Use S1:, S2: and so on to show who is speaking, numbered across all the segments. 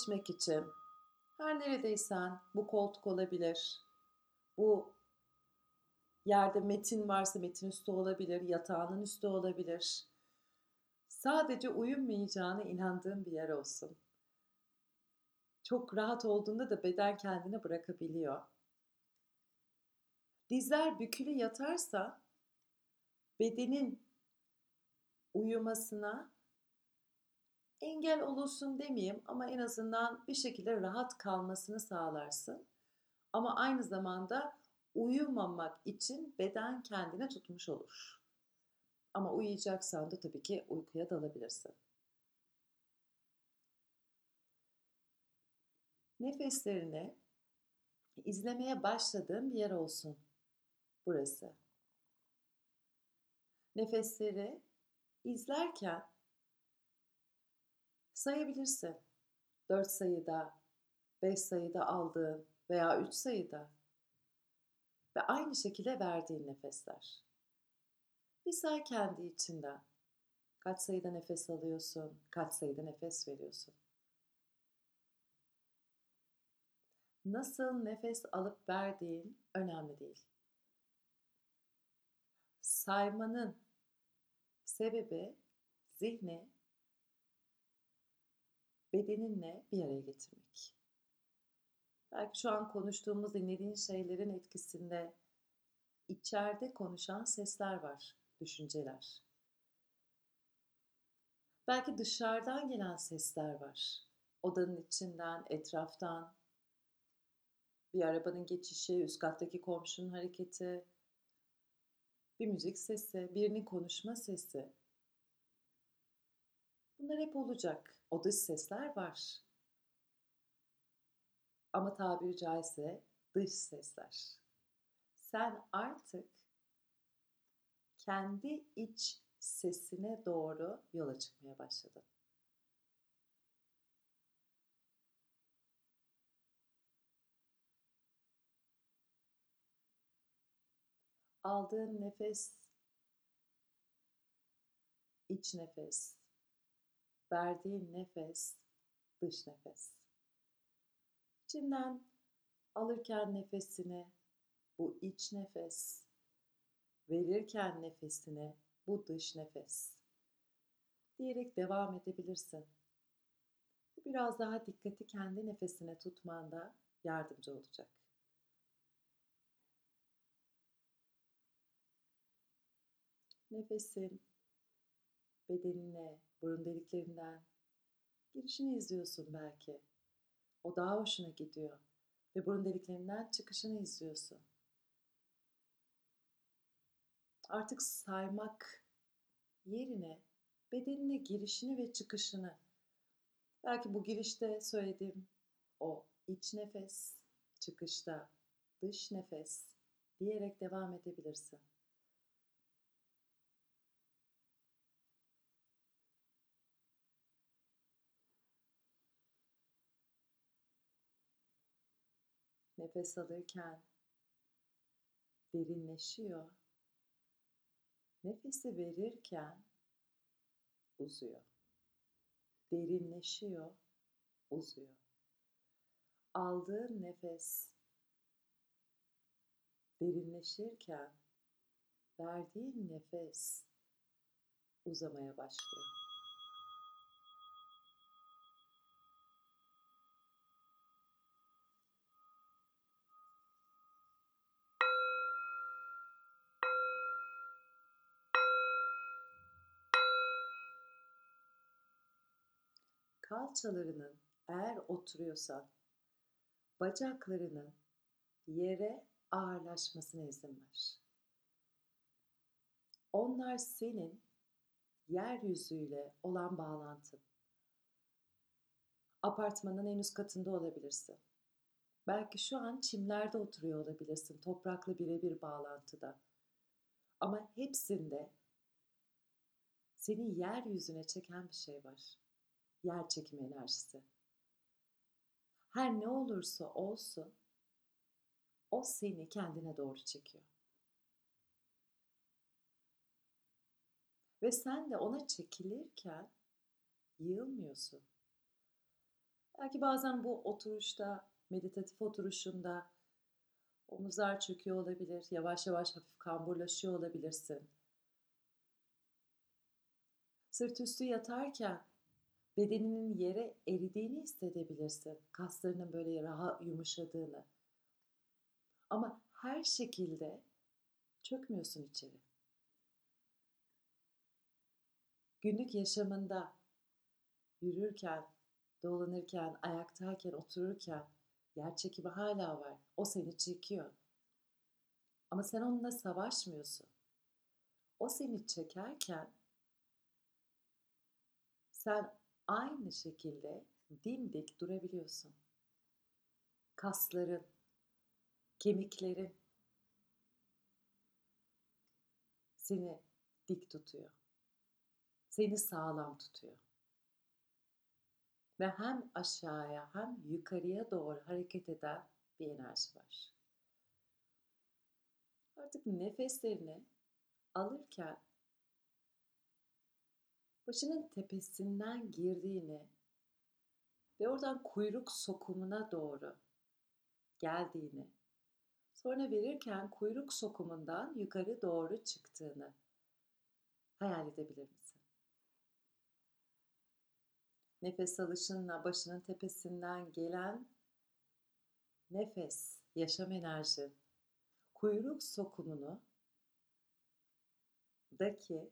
S1: geçmek için her neredeysen bu koltuk olabilir. Bu yerde metin varsa metin üstü olabilir, yatağının üstü olabilir. Sadece uyumayacağına inandığım bir yer olsun. Çok rahat olduğunda da beden kendine bırakabiliyor. Dizler bükülü yatarsa bedenin uyumasına engel olursun demeyeyim ama en azından bir şekilde rahat kalmasını sağlarsın. Ama aynı zamanda uyumamak için beden kendine tutmuş olur. Ama uyuyacaksan da tabii ki uykuya dalabilirsin. Nefeslerini izlemeye başladığın bir yer olsun burası. Nefesleri izlerken sayabilirsin. 4 sayıda, 5 sayıda aldığın veya 3 sayıda ve aynı şekilde verdiğin nefesler. Bir say kendi içinden. Kaç sayıda nefes alıyorsun, kaç sayıda nefes veriyorsun. Nasıl nefes alıp verdiğin önemli değil. Saymanın sebebi zihni bedeninle bir araya getirmek. Belki şu an konuştuğumuz, dinlediğin şeylerin etkisinde içeride konuşan sesler var, düşünceler. Belki dışarıdan gelen sesler var. Odanın içinden, etraftan, bir arabanın geçişi, üst kattaki komşunun hareketi, bir müzik sesi, birinin konuşma sesi. Bunlar hep olacak. O dış sesler var. Ama tabiri caizse dış sesler. Sen artık kendi iç sesine doğru yola çıkmaya başladın. Aldığın nefes, iç nefes, verdiğin nefes, dış nefes. İçinden alırken nefesini bu iç nefes, verirken nefesini bu dış nefes diyerek devam edebilirsin. Biraz daha dikkati kendi nefesine tutmanda yardımcı olacak. Nefesin bedenine, burun deliklerinden girişini izliyorsun belki. O daha hoşuna gidiyor ve burun deliklerinden çıkışını izliyorsun. Artık saymak yerine bedenine girişini ve çıkışını belki bu girişte söylediğim o iç nefes, çıkışta dış nefes diyerek devam edebilirsin. Nefes alırken derinleşiyor. Nefesi verirken uzuyor. Derinleşiyor, uzuyor. Aldığın nefes derinleşirken verdiğin nefes uzamaya başlıyor. Kalçalarının eğer oturuyorsa bacaklarının yere ağırlaşmasına izin ver. Onlar senin yeryüzüyle olan bağlantın. Apartmanın en üst katında olabilirsin. Belki şu an çimlerde oturuyor olabilirsin, toprakla birebir bağlantıda. Ama hepsinde seni yeryüzüne çeken bir şey var yer çekimi enerjisi. Her ne olursa olsun o seni kendine doğru çekiyor. Ve sen de ona çekilirken yığılmıyorsun. Belki bazen bu oturuşta, meditatif oturuşunda omuzlar çöküyor olabilir, yavaş yavaş hafif kamburlaşıyor olabilirsin. Sırt üstü yatarken bedeninin yere eridiğini hissedebilirsin. Kaslarının böyle rahat yumuşadığını. Ama her şekilde çökmüyorsun içeri. Günlük yaşamında yürürken, dolanırken, ayaktayken, otururken yer çekimi hala var. O seni çekiyor. Ama sen onunla savaşmıyorsun. O seni çekerken sen aynı şekilde dimdik durabiliyorsun. Kasların, kemiklerin seni dik tutuyor. Seni sağlam tutuyor. Ve hem aşağıya hem yukarıya doğru hareket eden bir enerji var. Artık nefeslerini alırken başının tepesinden girdiğini ve oradan kuyruk sokumuna doğru geldiğini, sonra verirken kuyruk sokumundan yukarı doğru çıktığını hayal edebilir misin? Nefes alışınla başının tepesinden gelen nefes, yaşam enerji, kuyruk sokumunu daki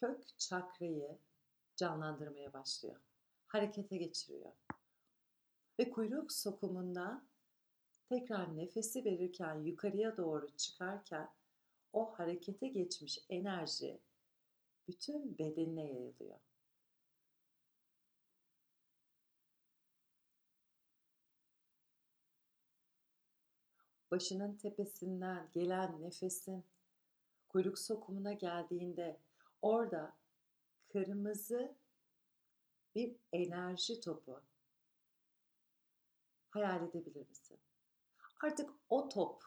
S1: kök çakrayı canlandırmaya başlıyor. Harekete geçiriyor. Ve kuyruk sokumunda tekrar nefesi verirken yukarıya doğru çıkarken o harekete geçmiş enerji bütün bedenine yayılıyor. Başının tepesinden gelen nefesin kuyruk sokumuna geldiğinde Orada kırmızı bir enerji topu hayal edebilir misin? Artık o top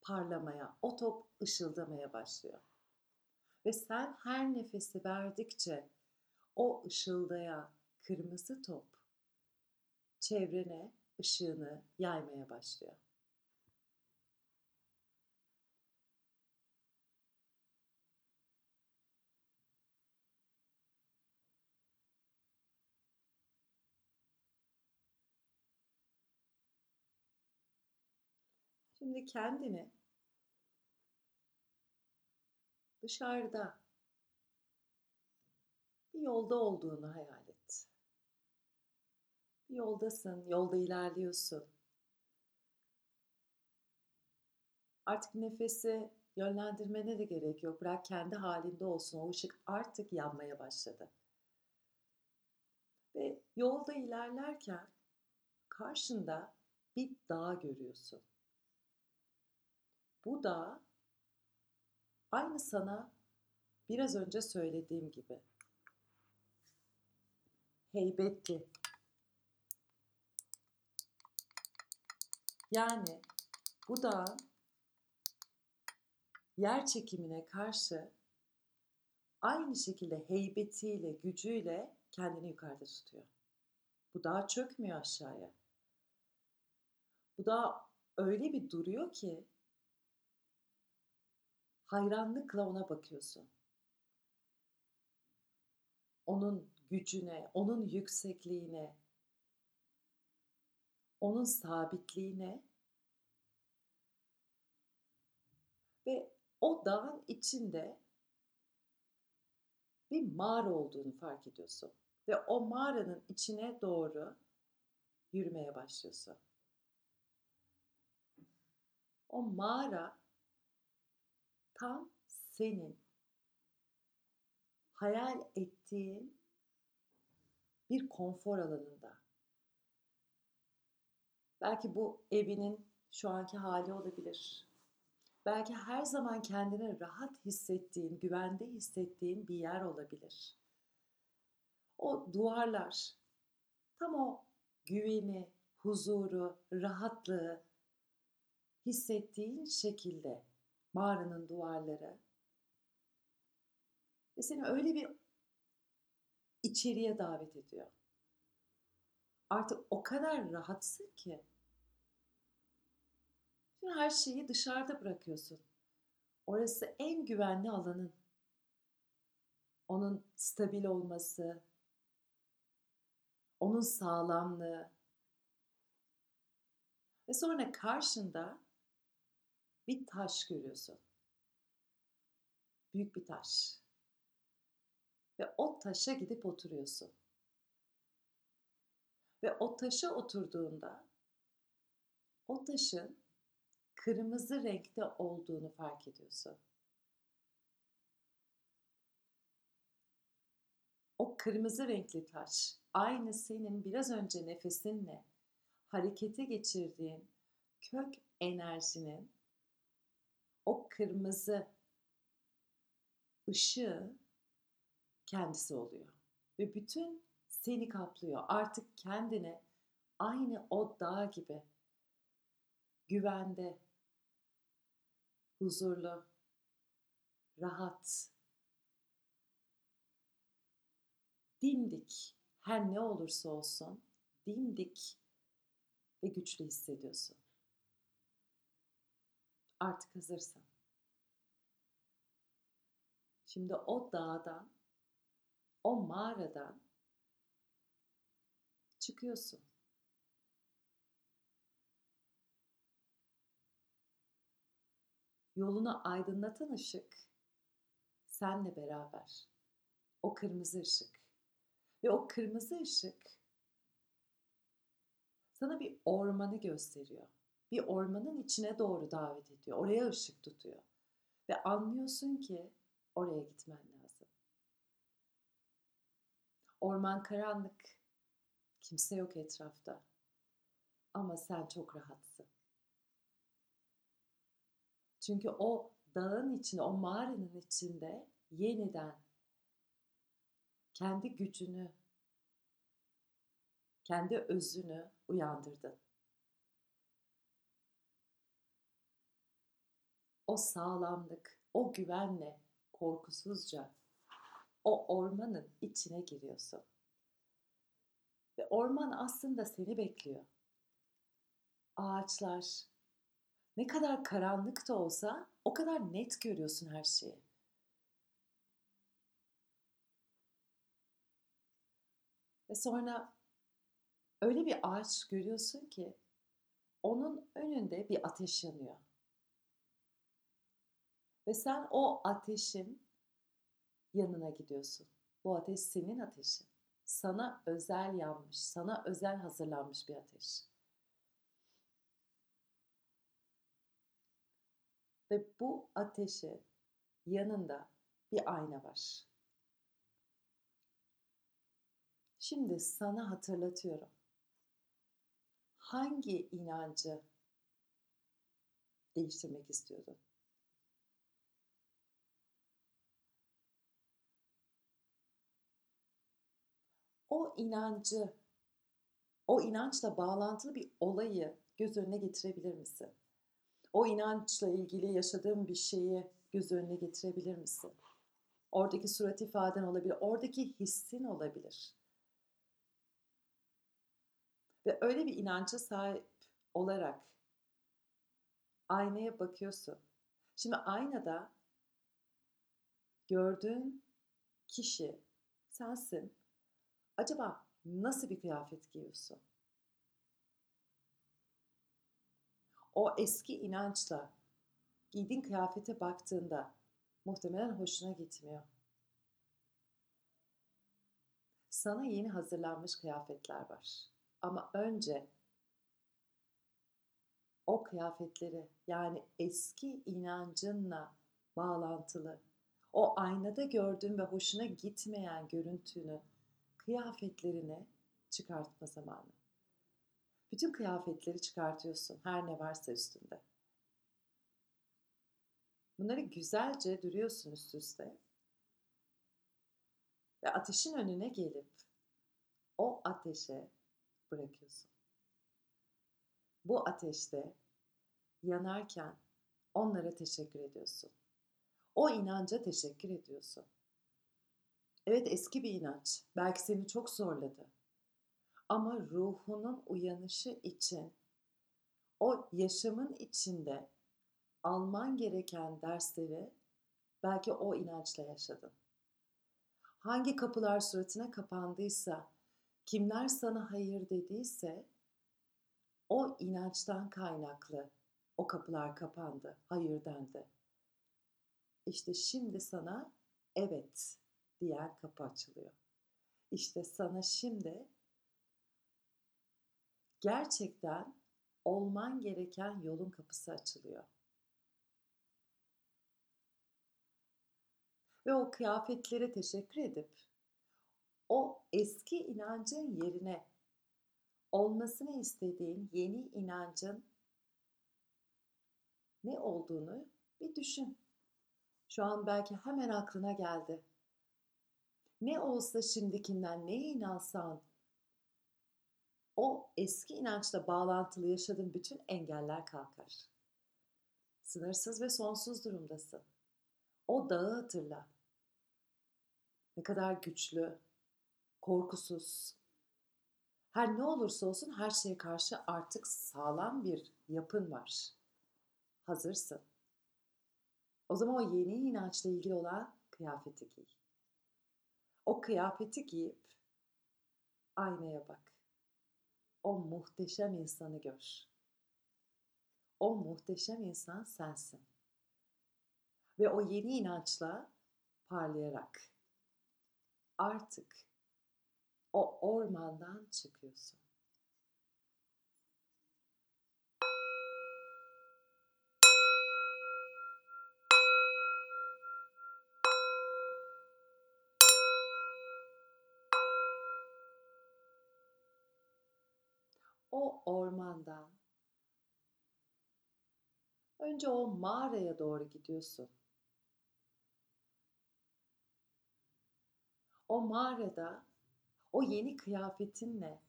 S1: parlamaya, o top ışıldamaya başlıyor. Ve sen her nefesi verdikçe o ışıldayan kırmızı top çevrene ışığını yaymaya başlıyor. Şimdi kendini dışarıda bir yolda olduğunu hayal et. Bir yoldasın, yolda ilerliyorsun. Artık nefesi yönlendirmene de gerek yok. Bırak kendi halinde olsun. O ışık artık yanmaya başladı. Ve yolda ilerlerken karşında bir dağ görüyorsun. Bu da aynı sana biraz önce söylediğim gibi heybetli. Yani bu da yer çekimine karşı aynı şekilde heybetiyle, gücüyle kendini yukarıda tutuyor. Bu daha çökmüyor aşağıya. Bu da öyle bir duruyor ki hayranlıkla ona bakıyorsun. Onun gücüne, onun yüksekliğine, onun sabitliğine ve o dağın içinde bir mağara olduğunu fark ediyorsun. Ve o mağaranın içine doğru yürümeye başlıyorsun. O mağara tam senin hayal ettiğin bir konfor alanında. Belki bu evinin şu anki hali olabilir. Belki her zaman kendini rahat hissettiğin, güvende hissettiğin bir yer olabilir. O duvarlar tam o güveni, huzuru, rahatlığı hissettiğin şekilde mağaranın duvarları. Ve seni öyle bir içeriye davet ediyor. Artık o kadar rahatsın ki. Şimdi her şeyi dışarıda bırakıyorsun. Orası en güvenli alanın. Onun stabil olması, onun sağlamlığı. Ve sonra karşında bir taş görüyorsun. Büyük bir taş. Ve o taşa gidip oturuyorsun. Ve o taşa oturduğunda o taşın kırmızı renkte olduğunu fark ediyorsun. O kırmızı renkli taş aynı senin biraz önce nefesinle harekete geçirdiğin kök enerjinin o kırmızı ışığı kendisi oluyor. Ve bütün seni kaplıyor. Artık kendine aynı o dağ gibi güvende, huzurlu, rahat, dimdik her ne olursa olsun dimdik ve güçlü hissediyorsun. Artık hazırsın. Şimdi o dağdan, o mağaradan çıkıyorsun. Yolunu aydınlatan ışık senle beraber. O kırmızı ışık. Ve o kırmızı ışık sana bir ormanı gösteriyor. Bir ormanın içine doğru davet ediyor. Oraya ışık tutuyor. Ve anlıyorsun ki oraya gitmen lazım. Orman karanlık. Kimse yok etrafta. Ama sen çok rahatsın. Çünkü o dağın içinde, o mağaranın içinde yeniden kendi gücünü, kendi özünü uyandırdın. O sağlamlık, o güvenle, korkusuzca o ormanın içine giriyorsun. Ve orman aslında seni bekliyor. Ağaçlar, ne kadar karanlık da olsa o kadar net görüyorsun her şeyi. Ve sonra öyle bir ağaç görüyorsun ki onun önünde bir ateş yanıyor. Ve sen o ateşin yanına gidiyorsun. Bu ateş senin ateşin. Sana özel yanmış, sana özel hazırlanmış bir ateş. Ve bu ateşi yanında bir ayna var. Şimdi sana hatırlatıyorum. Hangi inancı değiştirmek istiyordun? O inancı, o inançla bağlantılı bir olayı göz önüne getirebilir misin? O inançla ilgili yaşadığın bir şeyi göz önüne getirebilir misin? Oradaki surat ifaden olabilir, oradaki hissin olabilir. Ve öyle bir inanca sahip olarak aynaya bakıyorsun. Şimdi aynada gördüğün kişi sensin. Acaba nasıl bir kıyafet giyiyorsun? O eski inançla giydiğin kıyafete baktığında muhtemelen hoşuna gitmiyor. Sana yeni hazırlanmış kıyafetler var. Ama önce o kıyafetleri yani eski inancınla bağlantılı o aynada gördüğün ve hoşuna gitmeyen görüntünü, kıyafetlerini çıkartma zamanı. Bütün kıyafetleri çıkartıyorsun her ne varsa üstünde. Bunları güzelce duruyorsun üst üste. Ve ateşin önüne gelip o ateşe bırakıyorsun. Bu ateşte yanarken onlara teşekkür ediyorsun. O inanca teşekkür ediyorsun. Evet eski bir inanç. Belki seni çok zorladı. Ama ruhunun uyanışı için o yaşamın içinde alman gereken dersleri belki o inançla yaşadın. Hangi kapılar suratına kapandıysa, kimler sana hayır dediyse o inançtan kaynaklı o kapılar kapandı, hayır dendi. İşte şimdi sana evet diyen kapı açılıyor. İşte sana şimdi gerçekten olman gereken yolun kapısı açılıyor. Ve o kıyafetlere teşekkür edip o eski inancın yerine olmasını istediğin yeni inancın ne olduğunu bir düşün. Şu an belki hemen aklına geldi. Ne olsa şimdikinden neye inansan o eski inançla bağlantılı yaşadığın bütün engeller kalkar. Sınırsız ve sonsuz durumdasın. O dağı hatırla. Ne kadar güçlü, korkusuz. Her ne olursa olsun her şeye karşı artık sağlam bir yapın var. Hazırsın. O zaman o yeni inançla ilgili olan kıyafeti giy. O kıyafeti giyip aynaya bak. O muhteşem insanı gör. O muhteşem insan sensin. Ve o yeni inançla parlayarak artık o ormandan çıkıyorsun. O ormandan önce o mağaraya doğru gidiyorsun. O mağarada o yeni kıyafetinle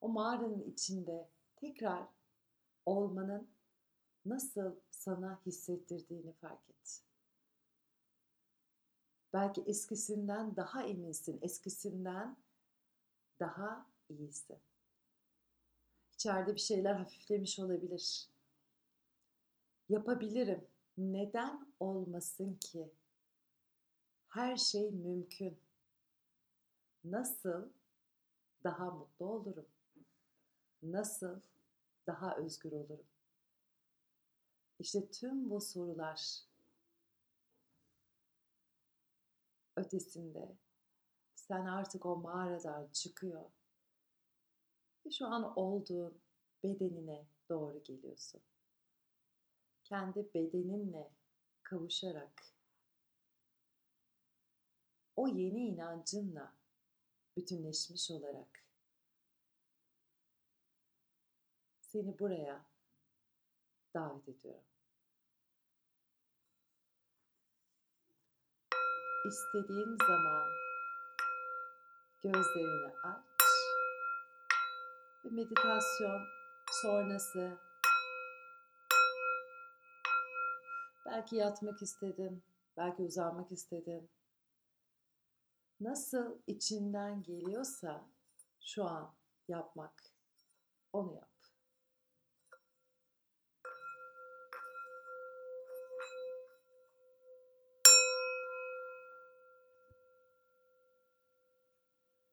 S1: o mağaranın içinde tekrar olmanın nasıl sana hissettirdiğini fark et. Belki eskisinden daha eminsin, eskisinden daha iyisin. İçeride bir şeyler hafiflemiş olabilir. Yapabilirim. Neden olmasın ki? Her şey mümkün. Nasıl daha mutlu olurum? Nasıl daha özgür olurum? İşte tüm bu sorular ötesinde sen artık o mağaradan çıkıyor ve şu an olduğun bedenine doğru geliyorsun. Kendi bedeninle kavuşarak o yeni inancınla bütünleşmiş olarak seni buraya davet ediyorum. İstediğin zaman gözlerini aç ve meditasyon sonrası belki yatmak istedim, belki uzanmak istedim. Nasıl içinden geliyorsa şu an yapmak onu yap.